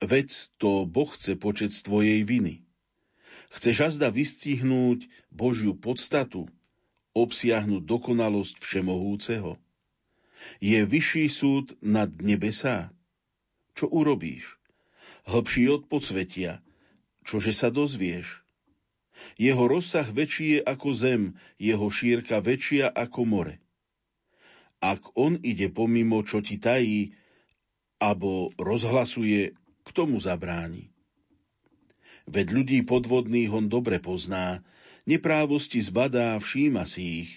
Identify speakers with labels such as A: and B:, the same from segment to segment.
A: Vec to Boh chce počet z tvojej viny. Chceš azda vystihnúť Božiu podstatu, obsiahnuť dokonalosť Všemohúceho. Je vyšší súd nad nebesá. Čo urobíš? Hlbší od podsvetia. Čože sa dozvieš? Jeho rozsah väčší je ako zem, jeho šírka väčšia ako more. Ak on ide pomimo, čo ti tají, abo rozhlasuje, k tomu zabráni. Veď ľudí podvodných on dobre pozná, neprávosti zbadá, všíma si ich.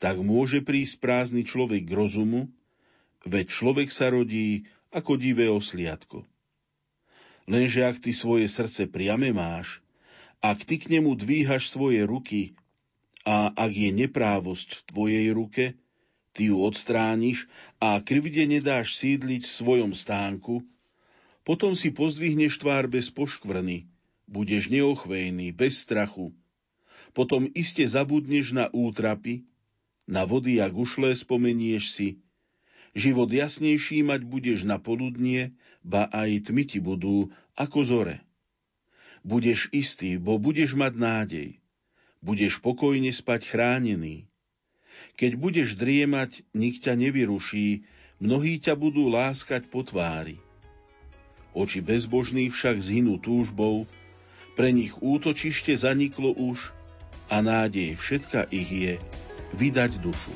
A: Tak môže prísť prázdny človek k rozumu, veď človek sa rodí ako divé osliadko. Lenže ak ty svoje srdce priame máš, ak ty k nemu dvíhaš svoje ruky a ak je neprávosť v tvojej ruke, ty ju odstrániš a krivde nedáš sídliť v svojom stánku, potom si pozdvihneš tvár bez poškvrny, budeš neochvejný, bez strachu. Potom iste zabudneš na útrapy, na vody a gušle spomenieš si. Život jasnejší mať budeš na poludnie, ba aj tmy ti budú ako zore. Budeš istý, bo budeš mať nádej. Budeš pokojne spať chránený. Keď budeš driemať, nik ťa nevyruší, mnohí ťa budú láskať po tvári. Oči bezbožných však zhynú túžbou, pre nich útočište zaniklo už a nádej všetka ich je vydať dušu.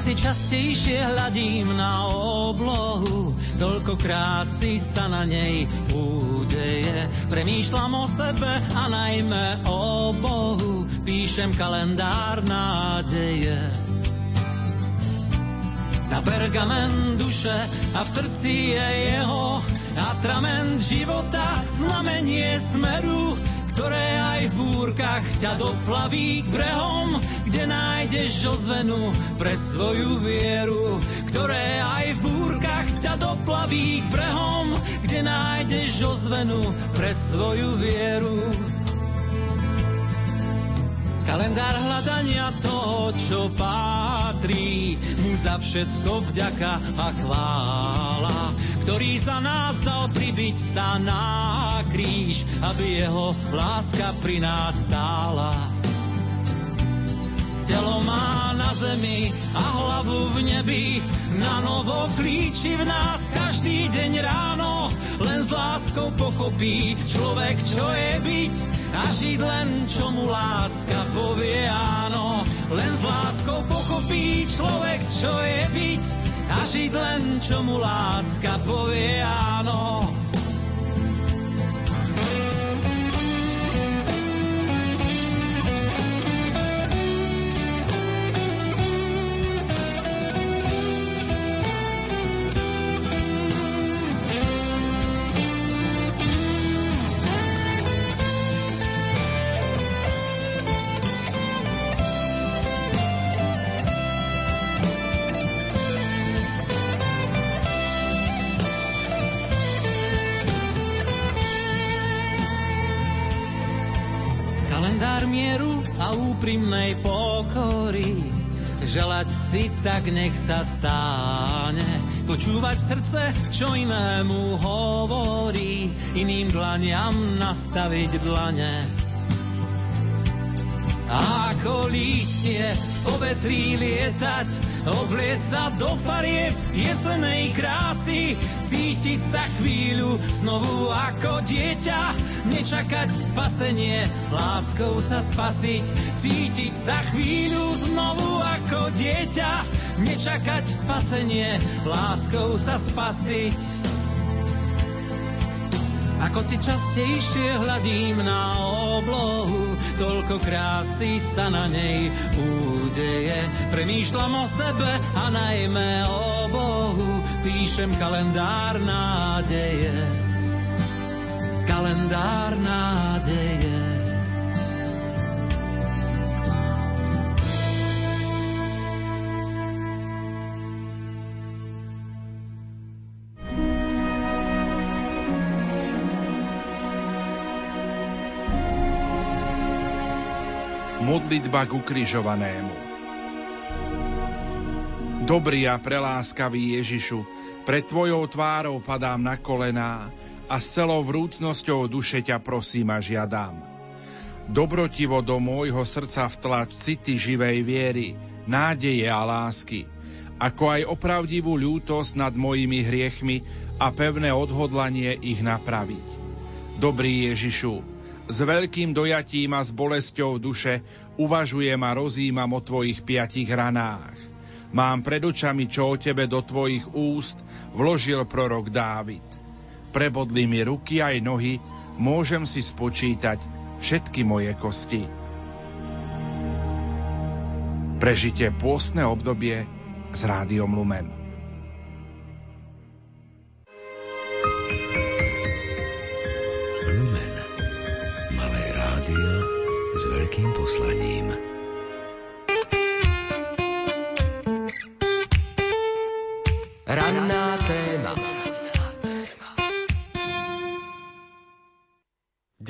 B: Ako si častejšie hľadím na oblohu, toľko krásy sa na nej údeje. Premýšľam o sebe a najmä o Bohu, píšem kalendár nádeje. Na pergamen duše a v srdci je jeho atrament života, znamenie smeru, ktoré aj v búrkach ťa doplaví k brehom, kde nájdeš ozvenu pre svoju vieru, ktoré aj v búrkach ťa doplaví k brehom, kde nájdeš ozvenu pre svoju vieru. Kalendár hľadania toho, čo patrí, mu za všetko vďaka a chvála ktorý za nás dal pribiť sa na kríž, aby jeho láska pri nás stála. Telo má na zemi a hlavu v nebi, na novo klíči v nás každý deň ráno. Len s láskou pochopí človek, čo je byť a žiť len, čo mu láska povie áno. Len s láskou pochopí človek, čo je byť a žiť len, čo mu láska povie áno. Želať si tak nech sa stáne, počúvať srdce, čo inému hovorí, iným dlaniam nastaviť dlane. A ako lístie v povetrí lietať, oblieť sa do farieb jesenej krásy, cítiť sa chvíľu znovu ako dieťa, nečakať spasenie, láskou sa spasiť, cítiť sa chvíľu znovu ako dieťa, nečakať spasenie, láskou sa spasiť. Ako si častejšie hľadím na oblohu, toľko krásy sa na nej údeje. Premýšľam o sebe a najmä o Bohu, píšem kalendár nádeje. Kalendár nádeje.
C: Modlitba k ukrižovanému Dobrý a preláskavý Ježišu, pred Tvojou tvárou padám na kolená a s celou vrúcnosťou duše ťa prosím a žiadam. Dobrotivo do môjho srdca vtlač city živej viery, nádeje a lásky, ako aj opravdivú ľútosť nad mojimi hriechmi a pevné odhodlanie ich napraviť. Dobrý Ježišu, s veľkým dojatím a s bolesťou duše uvažujem a rozímam o tvojich piatich ranách. Mám pred očami, čo o tebe do tvojich úst vložil prorok Dávid. Prebodli mi ruky aj nohy, môžem si spočítať všetky moje kosti. Prežite pôstne obdobie s rádiom Lumen.
D: S veľkým poslaním. Ranná téma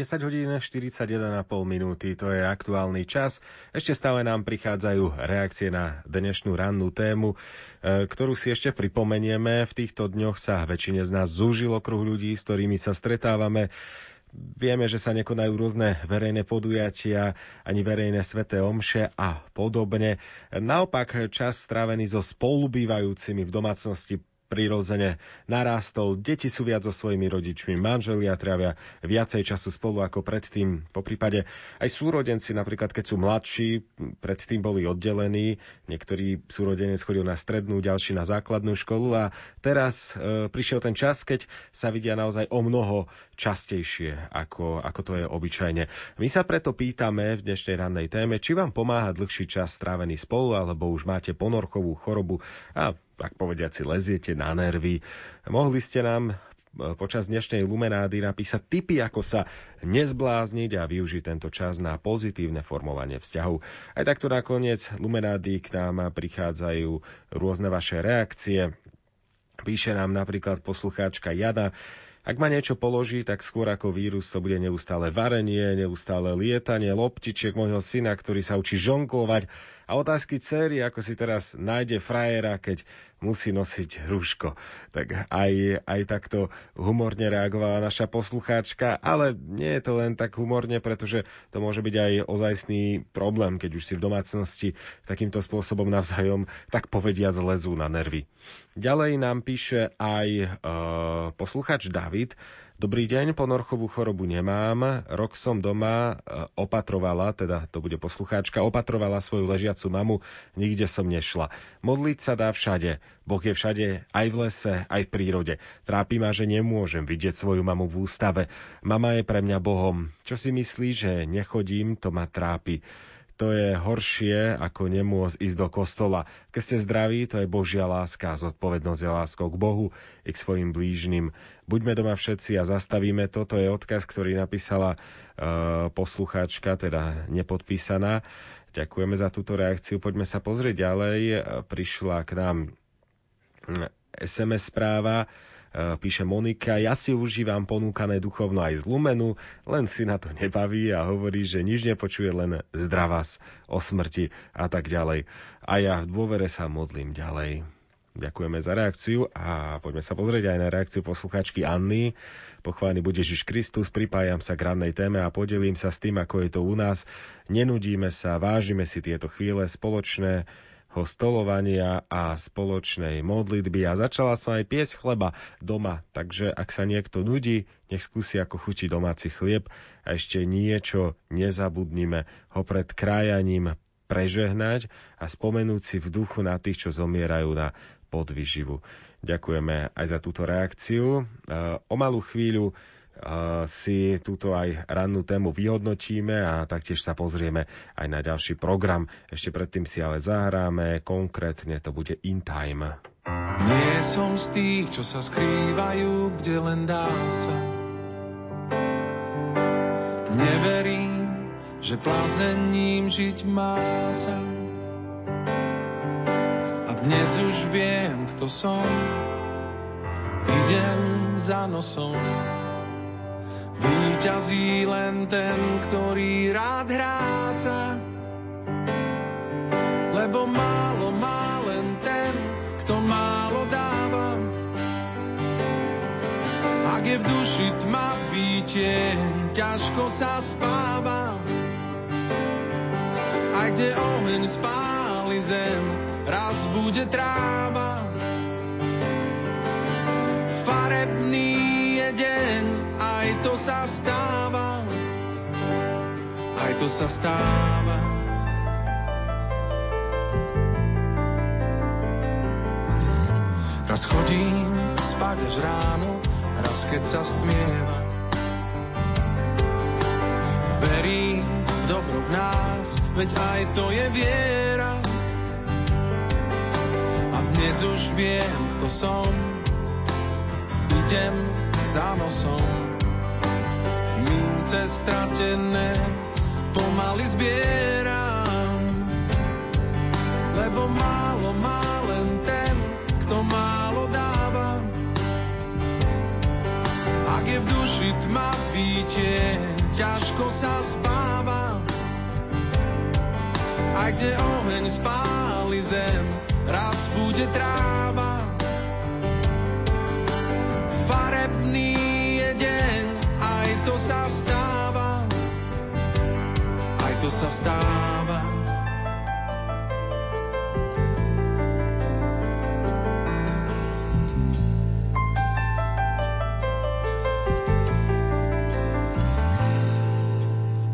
D: 10 hodín 41,5 minúty, to je aktuálny čas. Ešte stále nám prichádzajú reakcie na dnešnú rannú tému, e, ktorú si ešte pripomenieme. V týchto dňoch sa väčšine z nás zúžil okruh ľudí, s ktorými sa stretávame. Vieme, že sa nekonajú rôzne verejné podujatia, ani verejné sveté omše a podobne. Naopak čas strávený so spolubývajúcimi v domácnosti prirodzene narástol, deti sú viac so svojimi rodičmi, manželia trávia viacej času spolu ako predtým. Po prípade aj súrodenci, napríklad keď sú mladší, predtým boli oddelení, niektorí súrodenec chodil na strednú, ďalší na základnú školu a teraz e, prišiel ten čas, keď sa vidia naozaj o mnoho častejšie, ako, ako to je obyčajne. My sa preto pýtame v dnešnej rannej téme, či vám pomáha dlhší čas strávený spolu, alebo už máte ponorkovú chorobu a tak povediať si leziete na nervy. Mohli ste nám e, počas dnešnej Lumenády napísať tipy, ako sa nezblázniť a využiť tento čas na pozitívne formovanie vzťahov. Aj takto nakoniec Lumenády k nám prichádzajú rôzne vaše reakcie. Píše nám napríklad poslucháčka Jana, ak ma niečo položí, tak skôr ako vírus to bude neustále varenie, neustále lietanie loptičiek môjho syna, ktorý sa učí žonglovať a otázky céry, ako si teraz nájde frajera, keď musí nosiť rúško. Tak aj, aj takto humorne reagovala naša poslucháčka, ale nie je to len tak humorne, pretože to môže byť aj ozajstný problém, keď už si v domácnosti takýmto spôsobom navzájom, tak povediac, lezú na nervy. Ďalej nám píše aj e, poslucháč David, Dobrý deň, ponorchovú chorobu nemám. Rok som doma e, opatrovala, teda to bude poslucháčka, opatrovala svoju ležiacu mamu, nikde som nešla. Modliť sa dá všade. Boh je všade, aj v lese, aj v prírode. Trápi ma, že nemôžem vidieť svoju mamu v ústave. Mama je pre mňa Bohom. Čo si myslí, že nechodím, to ma trápi to je horšie, ako nemôcť ísť do kostola. Keď ste zdraví, to je Božia láska, zodpovednosť je láskou k Bohu i k svojim blížnym. Buďme doma všetci a zastavíme. Toto je odkaz, ktorý napísala uh, poslucháčka, teda nepodpísaná. Ďakujeme za túto reakciu. Poďme sa pozrieť ďalej. Prišla k nám SMS správa E, píše Monika, ja si užívam ponúkané duchovno aj z Lumenu, len si na to nebaví a hovorí, že nič nepočuje, len zdravás o smrti a tak ďalej. A ja v dôvere sa modlím ďalej. Ďakujeme za reakciu a poďme sa pozrieť aj na reakciu posluchačky Anny. Pochválený bude Ježiš Kristus, pripájam sa k rannej téme a podelím sa s tým, ako je to u nás. Nenudíme sa, vážime si tieto chvíle spoločné, stolovania a spoločnej modlitby a začala som aj piesť chleba doma, takže ak sa niekto nudí, nech skúsi ako chutí domáci chlieb a ešte niečo nezabudnime ho pred krájaním prežehnať a spomenúť si v duchu na tých, čo zomierajú na podvyživu. Ďakujeme aj za túto reakciu. O malú chvíľu si túto aj rannú tému vyhodnotíme a taktiež sa pozrieme aj na ďalší program. Ešte predtým si ale zahráme, konkrétne to bude In Time.
E: Nie som z tých, čo sa skrývajú, kde len dá sa. Neverím, že plázením žiť má sa. A dnes už viem, kto som. Idem za nosom Výťazí len ten, ktorý rád hrá sa. Lebo málo má len ten, kto málo dáva. Ak je v duši tma výtieň, ťažko sa spáva. A kde oheň spáli zem, raz bude tráva. Farebný je deň, aj to sa stáva, aj to sa stáva. Raz chodím spať až ráno, raz keď sa stmieva. Verím v dobro v nás, veď aj to je viera. A dnes už viem, kto som, idem za nosom mince stratené pomaly zbieram. Lebo málo má len ten, kto málo dáva. Ak je v duši tma výtieň, ťažko sa spáva. A kde oheň spáli zem, raz bude tráva. sa stáva, aj to sa stáva.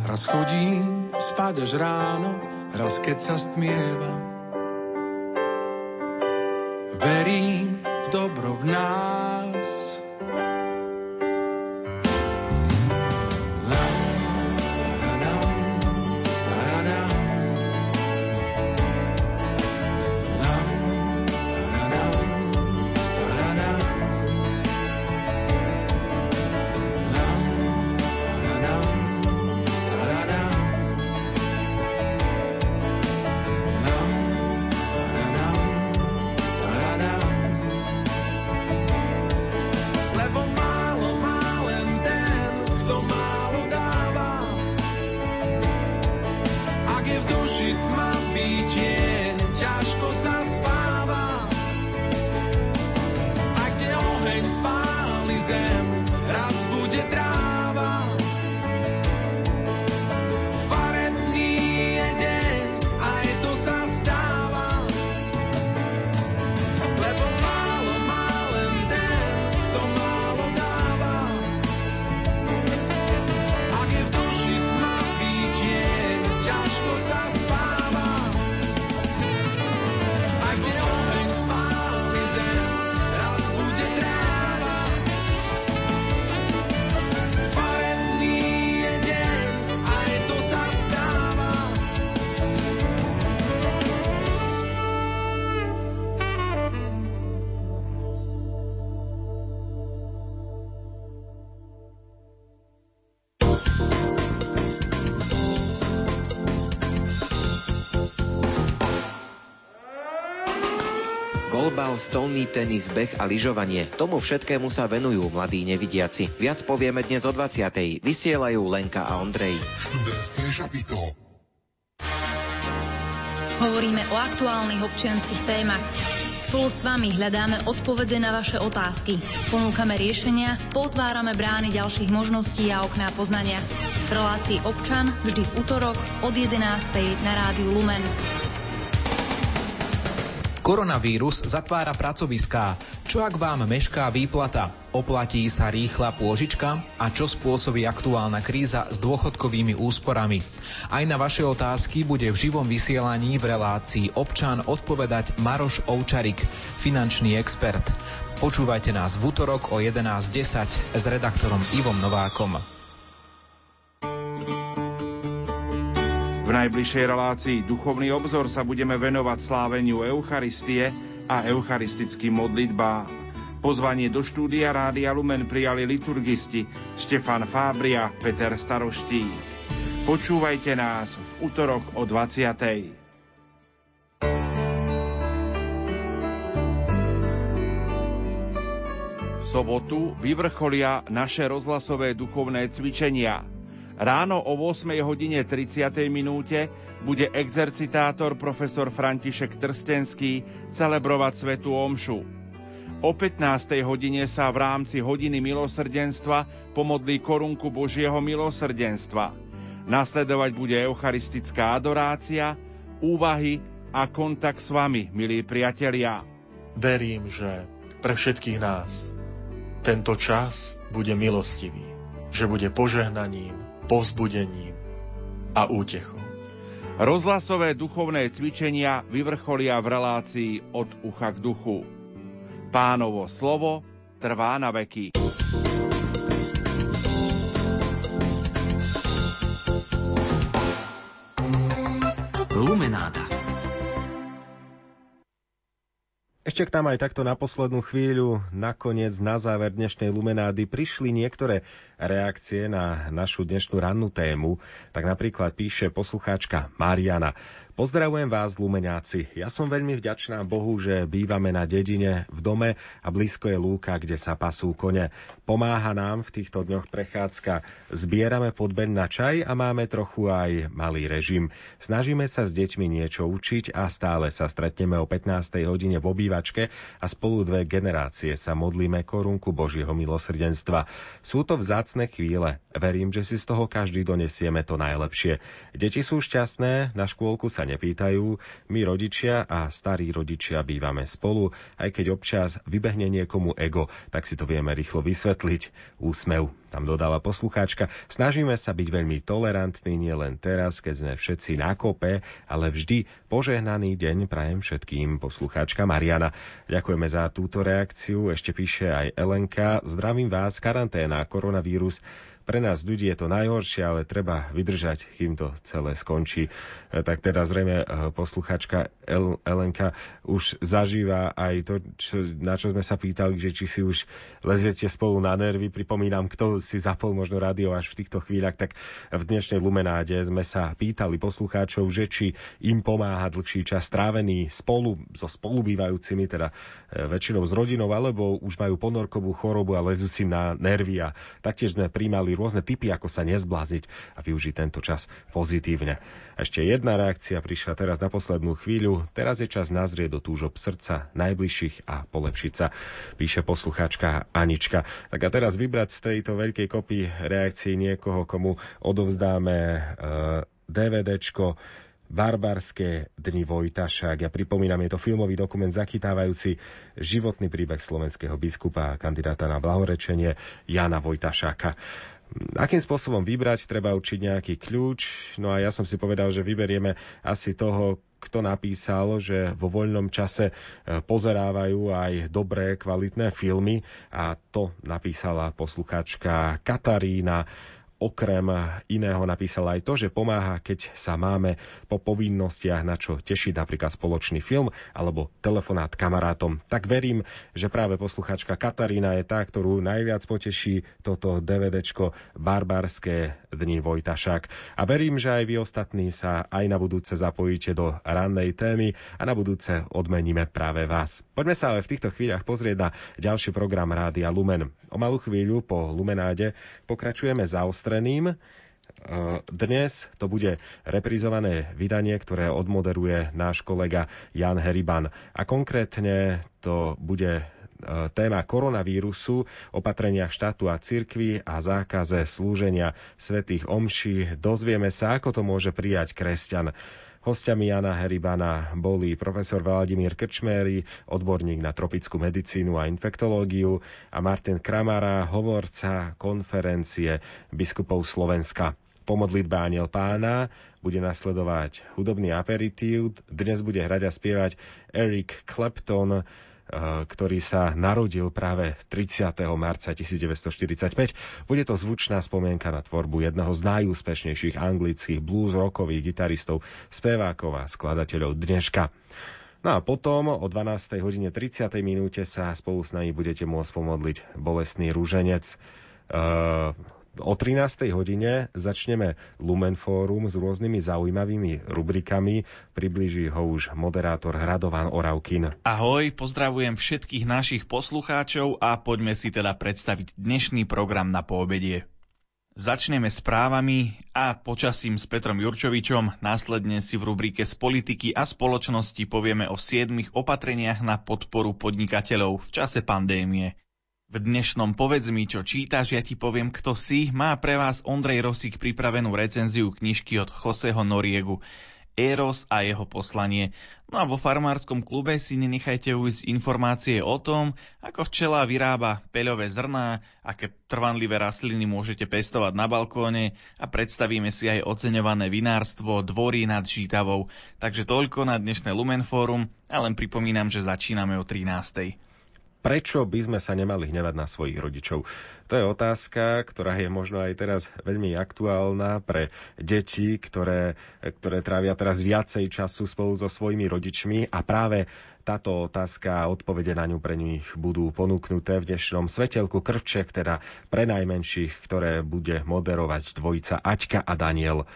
E: Raz chodím spať až ráno, raz keď sa stmieva. Verím v dobro v nás, duši tmavý tieň, ťažko sa spáva. A kde oheň spáli zem,
F: Golbal, stolný tenis, beh a lyžovanie. Tomu všetkému sa venujú mladí nevidiaci. Viac povieme dnes o 20. Vysielajú Lenka a Ondrej.
G: Hovoríme o aktuálnych občianských témach. Spolu s vami hľadáme odpovede na vaše otázky. Ponúkame riešenia, potvárame brány ďalších možností a okná poznania. V relácii občan vždy v útorok od 11. na rádiu Lumen.
H: Koronavírus zatvára pracoviská. Čo ak vám mešká výplata? Oplatí sa rýchla pôžička? A čo spôsobí aktuálna kríza s dôchodkovými úsporami? Aj na vaše otázky bude v živom vysielaní v relácii občan odpovedať Maroš Ovčarik, finančný expert. Počúvajte nás v útorok o 11.10 s redaktorom Ivom Novákom.
C: Najbližšej relácii Duchovný obzor sa budeme venovať sláveniu Eucharistie a eucharistickým modlitbám. Pozvanie do štúdia Rádia Lumen prijali liturgisti Štefan Fábria, Peter Staroští. Počúvajte nás v útorok o 20. V sobotu vyvrcholia naše rozhlasové duchovné cvičenia – Ráno o 8 hodine 30. minúte bude exercitátor profesor František Trstenský celebrovať Svetu Omšu. O 15. hodine sa v rámci hodiny milosrdenstva pomodlí korunku Božieho milosrdenstva. Nasledovať bude eucharistická adorácia, úvahy a kontakt s vami, milí priatelia.
I: Verím, že pre všetkých nás tento čas bude milostivý, že bude požehnaním povzbudením a útechou.
C: Rozhlasové duchovné cvičenia vyvrcholia v relácii od ucha k duchu. Pánovo slovo trvá na veky.
D: Ešte k nám aj takto na poslednú chvíľu, nakoniec na záver dnešnej Lumenády prišli niektoré reakcie na našu dnešnú rannú tému. Tak napríklad píše poslucháčka Mariana. Pozdravujem vás, Lumeňáci. Ja som veľmi vďačná Bohu, že bývame na dedine v dome a blízko je lúka, kde sa pasú kone. Pomáha nám v týchto dňoch prechádzka. Zbierame podben na čaj a máme trochu aj malý režim. Snažíme sa s deťmi niečo učiť a stále sa stretneme o 15. hodine v obývačke a spolu dve generácie sa modlíme korunku Božieho milosrdenstva. Sú to vzácne chvíle. Verím, že si z toho každý donesieme to najlepšie. Deti sú šťastné, na škôlku sa nepýtajú. My rodičia a starí rodičia bývame spolu, aj keď občas vybehne niekomu ego, tak si to vieme rýchlo vysvetliť. Úsmev, tam dodala poslucháčka. Snažíme sa byť veľmi tolerantní nielen teraz, keď sme všetci na kope, ale vždy požehnaný deň prajem všetkým. Poslucháčka Mariana. Ďakujeme za túto reakciu. Ešte píše aj Elenka. Zdravím vás, karanténa, koronavírus pre nás ľudí je to najhoršie, ale treba vydržať, kým to celé skončí. E, tak teda zrejme e, posluchačka El- Elenka už zažíva aj to, čo, na čo sme sa pýtali, že či si už leziete spolu na nervy. Pripomínam, kto si zapol možno rádio až v týchto chvíľach, tak v dnešnej Lumenáde sme sa pýtali poslucháčov, že či im pomáha dlhší čas strávený spolu so spolubývajúcimi, teda e, väčšinou s rodinou, alebo už majú ponorkovú chorobu a lezú si na nervy. A taktiež sme príjmali rôzne typy, ako sa nezbláziť a využiť tento čas pozitívne. Ešte jedna reakcia prišla teraz na poslednú chvíľu. Teraz je čas nazrieť do túžob srdca najbližších a polepšiť sa, píše poslucháčka Anička. Tak a teraz vybrať z tejto veľkej kopy reakcií niekoho, komu odovzdáme uh, DVDčko Barbarské dni Vojtašák. Ja pripomínam, je to filmový dokument zachytávajúci životný príbeh slovenského biskupa a kandidáta na blahorečenie Jana Vojtašáka. Akým spôsobom vybrať, treba učiť nejaký kľúč. No a ja som si povedal, že vyberieme asi toho, kto napísal, že vo voľnom čase e, pozerávajú aj dobré, kvalitné filmy a to napísala posluchačka Katarína okrem iného napísal aj to, že pomáha, keď sa máme po povinnostiach na čo tešiť, napríklad spoločný film alebo telefonát kamarátom. Tak verím, že práve posluchačka Katarína je tá, ktorú najviac poteší toto DVDčko Barbarské dni Vojtašák. A verím, že aj vy ostatní sa aj na budúce zapojíte do rannej témy a na budúce odmeníme práve vás. Poďme sa ale v týchto chvíľach pozrieť na ďalší program Rádia Lumen. O malú chvíľu po Lumenáde pokračujeme za zaostreným. E, dnes to bude reprizované vydanie, ktoré odmoderuje náš kolega Jan Heriban. A konkrétne to bude e, téma koronavírusu, opatrenia štátu a cirkvi a zákaze slúženia svetých omší. Dozvieme sa, ako to môže prijať kresťan. Hostiami Jana Heribana boli profesor Vladimír Krčméry, odborník na tropickú medicínu a infektológiu a Martin Kramara, hovorca konferencie biskupov Slovenska. Po modlitbe Aniel pána bude nasledovať hudobný aperitív. Dnes bude hrať a spievať Eric Clapton, ktorý sa narodil práve 30. marca 1945. Bude to zvučná spomienka na tvorbu jedného z najúspešnejších anglických blues rockových gitaristov, spevákov a skladateľov dneška. No a potom o 12. hodine 30. minúte sa spolu s nami budete môcť pomodliť bolestný rúženec. Uh, O 13. hodine začneme Lumen Fórum s rôznymi zaujímavými rubrikami. Priblíži ho už moderátor Hradovan Oravkin.
J: Ahoj, pozdravujem všetkých našich poslucháčov a poďme si teda predstaviť dnešný program na poobedie. Začneme správami a počasím s Petrom Jurčovičom. Následne si v rubrike z politiky a spoločnosti povieme o siedmých opatreniach na podporu podnikateľov v čase pandémie. V dnešnom Povedz mi, čo čítaš, ja ti poviem, kto si, má pre vás Ondrej Rosík pripravenú recenziu knižky od Joseho Noriegu Eros a jeho poslanie. No a vo farmárskom klube si nenechajte ujsť informácie o tom, ako včela vyrába peľové zrná, aké trvanlivé rastliny môžete pestovať na balkóne a predstavíme si aj oceňované vinárstvo dvorí nad Žitavou. Takže toľko na dnešné Lumenforum a len pripomínam, že začíname o 13
D: prečo by sme sa nemali hnevať na svojich rodičov? To je otázka, ktorá je možno aj teraz veľmi aktuálna pre deti, ktoré, ktoré trávia teraz viacej času spolu so svojimi rodičmi a práve táto otázka a odpovede na ňu pre nich budú ponúknuté v dnešnom svetelku Krvček, teda pre najmenších, ktoré bude moderovať dvojica Aťka a Daniel.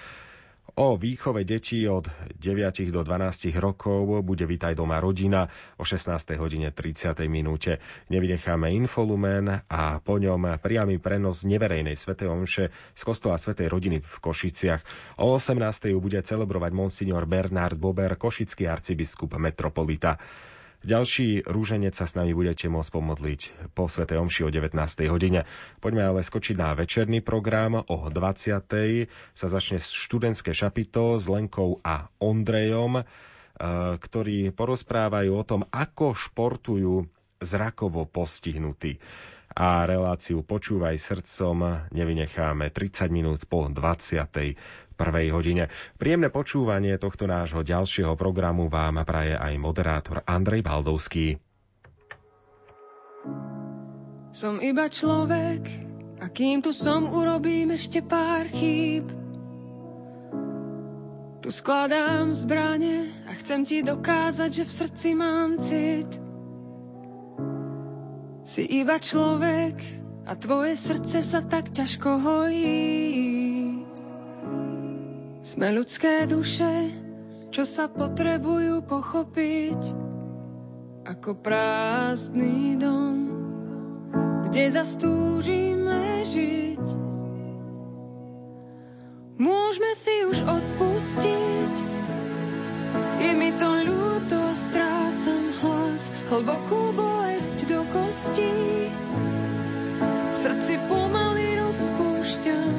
D: O výchove detí od 9 do 12 rokov bude Vitaj doma rodina o 16. hodine 30. minúte. Nevynecháme infolumen a po ňom priamy prenos neverejnej svätej omše z kostola svätej rodiny v Košiciach. O 18. bude celebrovať monsignor Bernard Bober, košický arcibiskup metropolita. Ďalší rúženec sa s nami budete môcť pomodliť po Sv. Omši o 19. hodine. Poďme ale skočiť na večerný program. O 20. sa začne študentské šapito s Lenkou a Ondrejom, eh, ktorí porozprávajú o tom, ako športujú zrakovo postihnutí. A reláciu Počúvaj srdcom nevynecháme 30 minút po 20 prvej hodine. Príjemné počúvanie tohto nášho ďalšieho programu vám praje aj moderátor Andrej Baldovský.
K: Som iba človek a kým tu som, urobím ešte pár chýb. Tu skladám zbranie a chcem ti dokázať, že v srdci mám cit. Si iba človek a tvoje srdce sa tak ťažko hojí. Sme ľudské duše, čo sa potrebujú pochopiť ako prázdny dom, kde zastúžime žiť. Môžeme si už odpustiť, je mi to ľúto strácam hlas, hlbokú bolesť do kostí. V srdci pomaly rozpúšťam,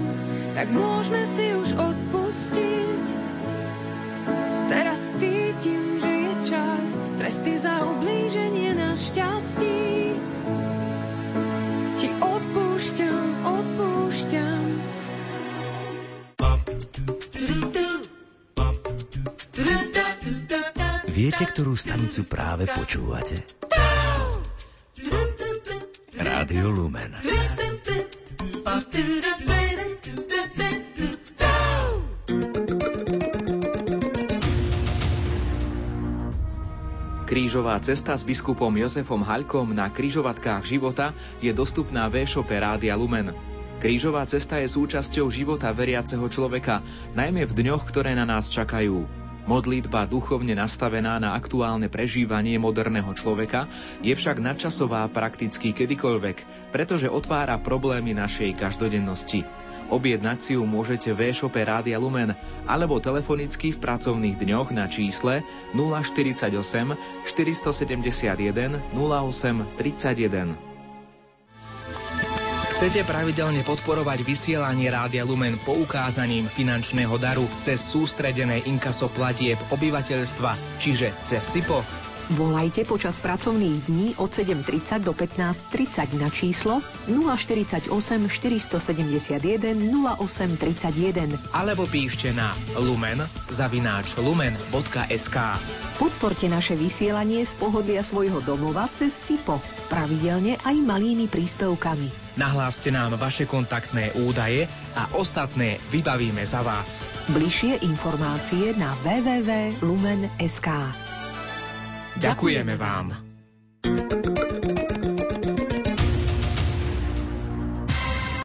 K: tak môžeme si už odpustiť. Teraz cítim, že je čas, tresty za ublíženie na šťastí. Ti odpúšťam, odpúšťam.
L: Viete, ktorú stanicu práve počúvate? Rádio Lumen.
H: Krížová cesta s biskupom Jozefom Haľkom na kryžovatkách života je dostupná v e-shope Rádia Lumen. Krížová cesta je súčasťou života veriaceho človeka, najmä v dňoch, ktoré na nás čakajú. Modlitba duchovne nastavená na aktuálne prežívanie moderného človeka je však nadčasová prakticky kedykoľvek, pretože otvára problémy našej každodennosti. Objednať si ju môžete v e-shope Rádia Lumen alebo telefonicky v pracovných dňoch na čísle 048 471 08 31. Chcete pravidelne podporovať vysielanie Rádia Lumen poukázaním finančného daru cez sústredené inkaso platieb obyvateľstva, čiže cez SIPO?
M: Volajte počas pracovných dní od 7.30 do 15.30 na číslo 048 471 0831
H: alebo píšte na lumen zavináč lumen.sk
M: Podporte naše vysielanie z pohodlia svojho domova cez SIPO, pravidelne aj malými príspevkami.
H: Nahláste nám vaše kontaktné údaje a ostatné vybavíme za vás.
M: Bližšie informácie na www.lumen.sk
H: Ďakujeme vám.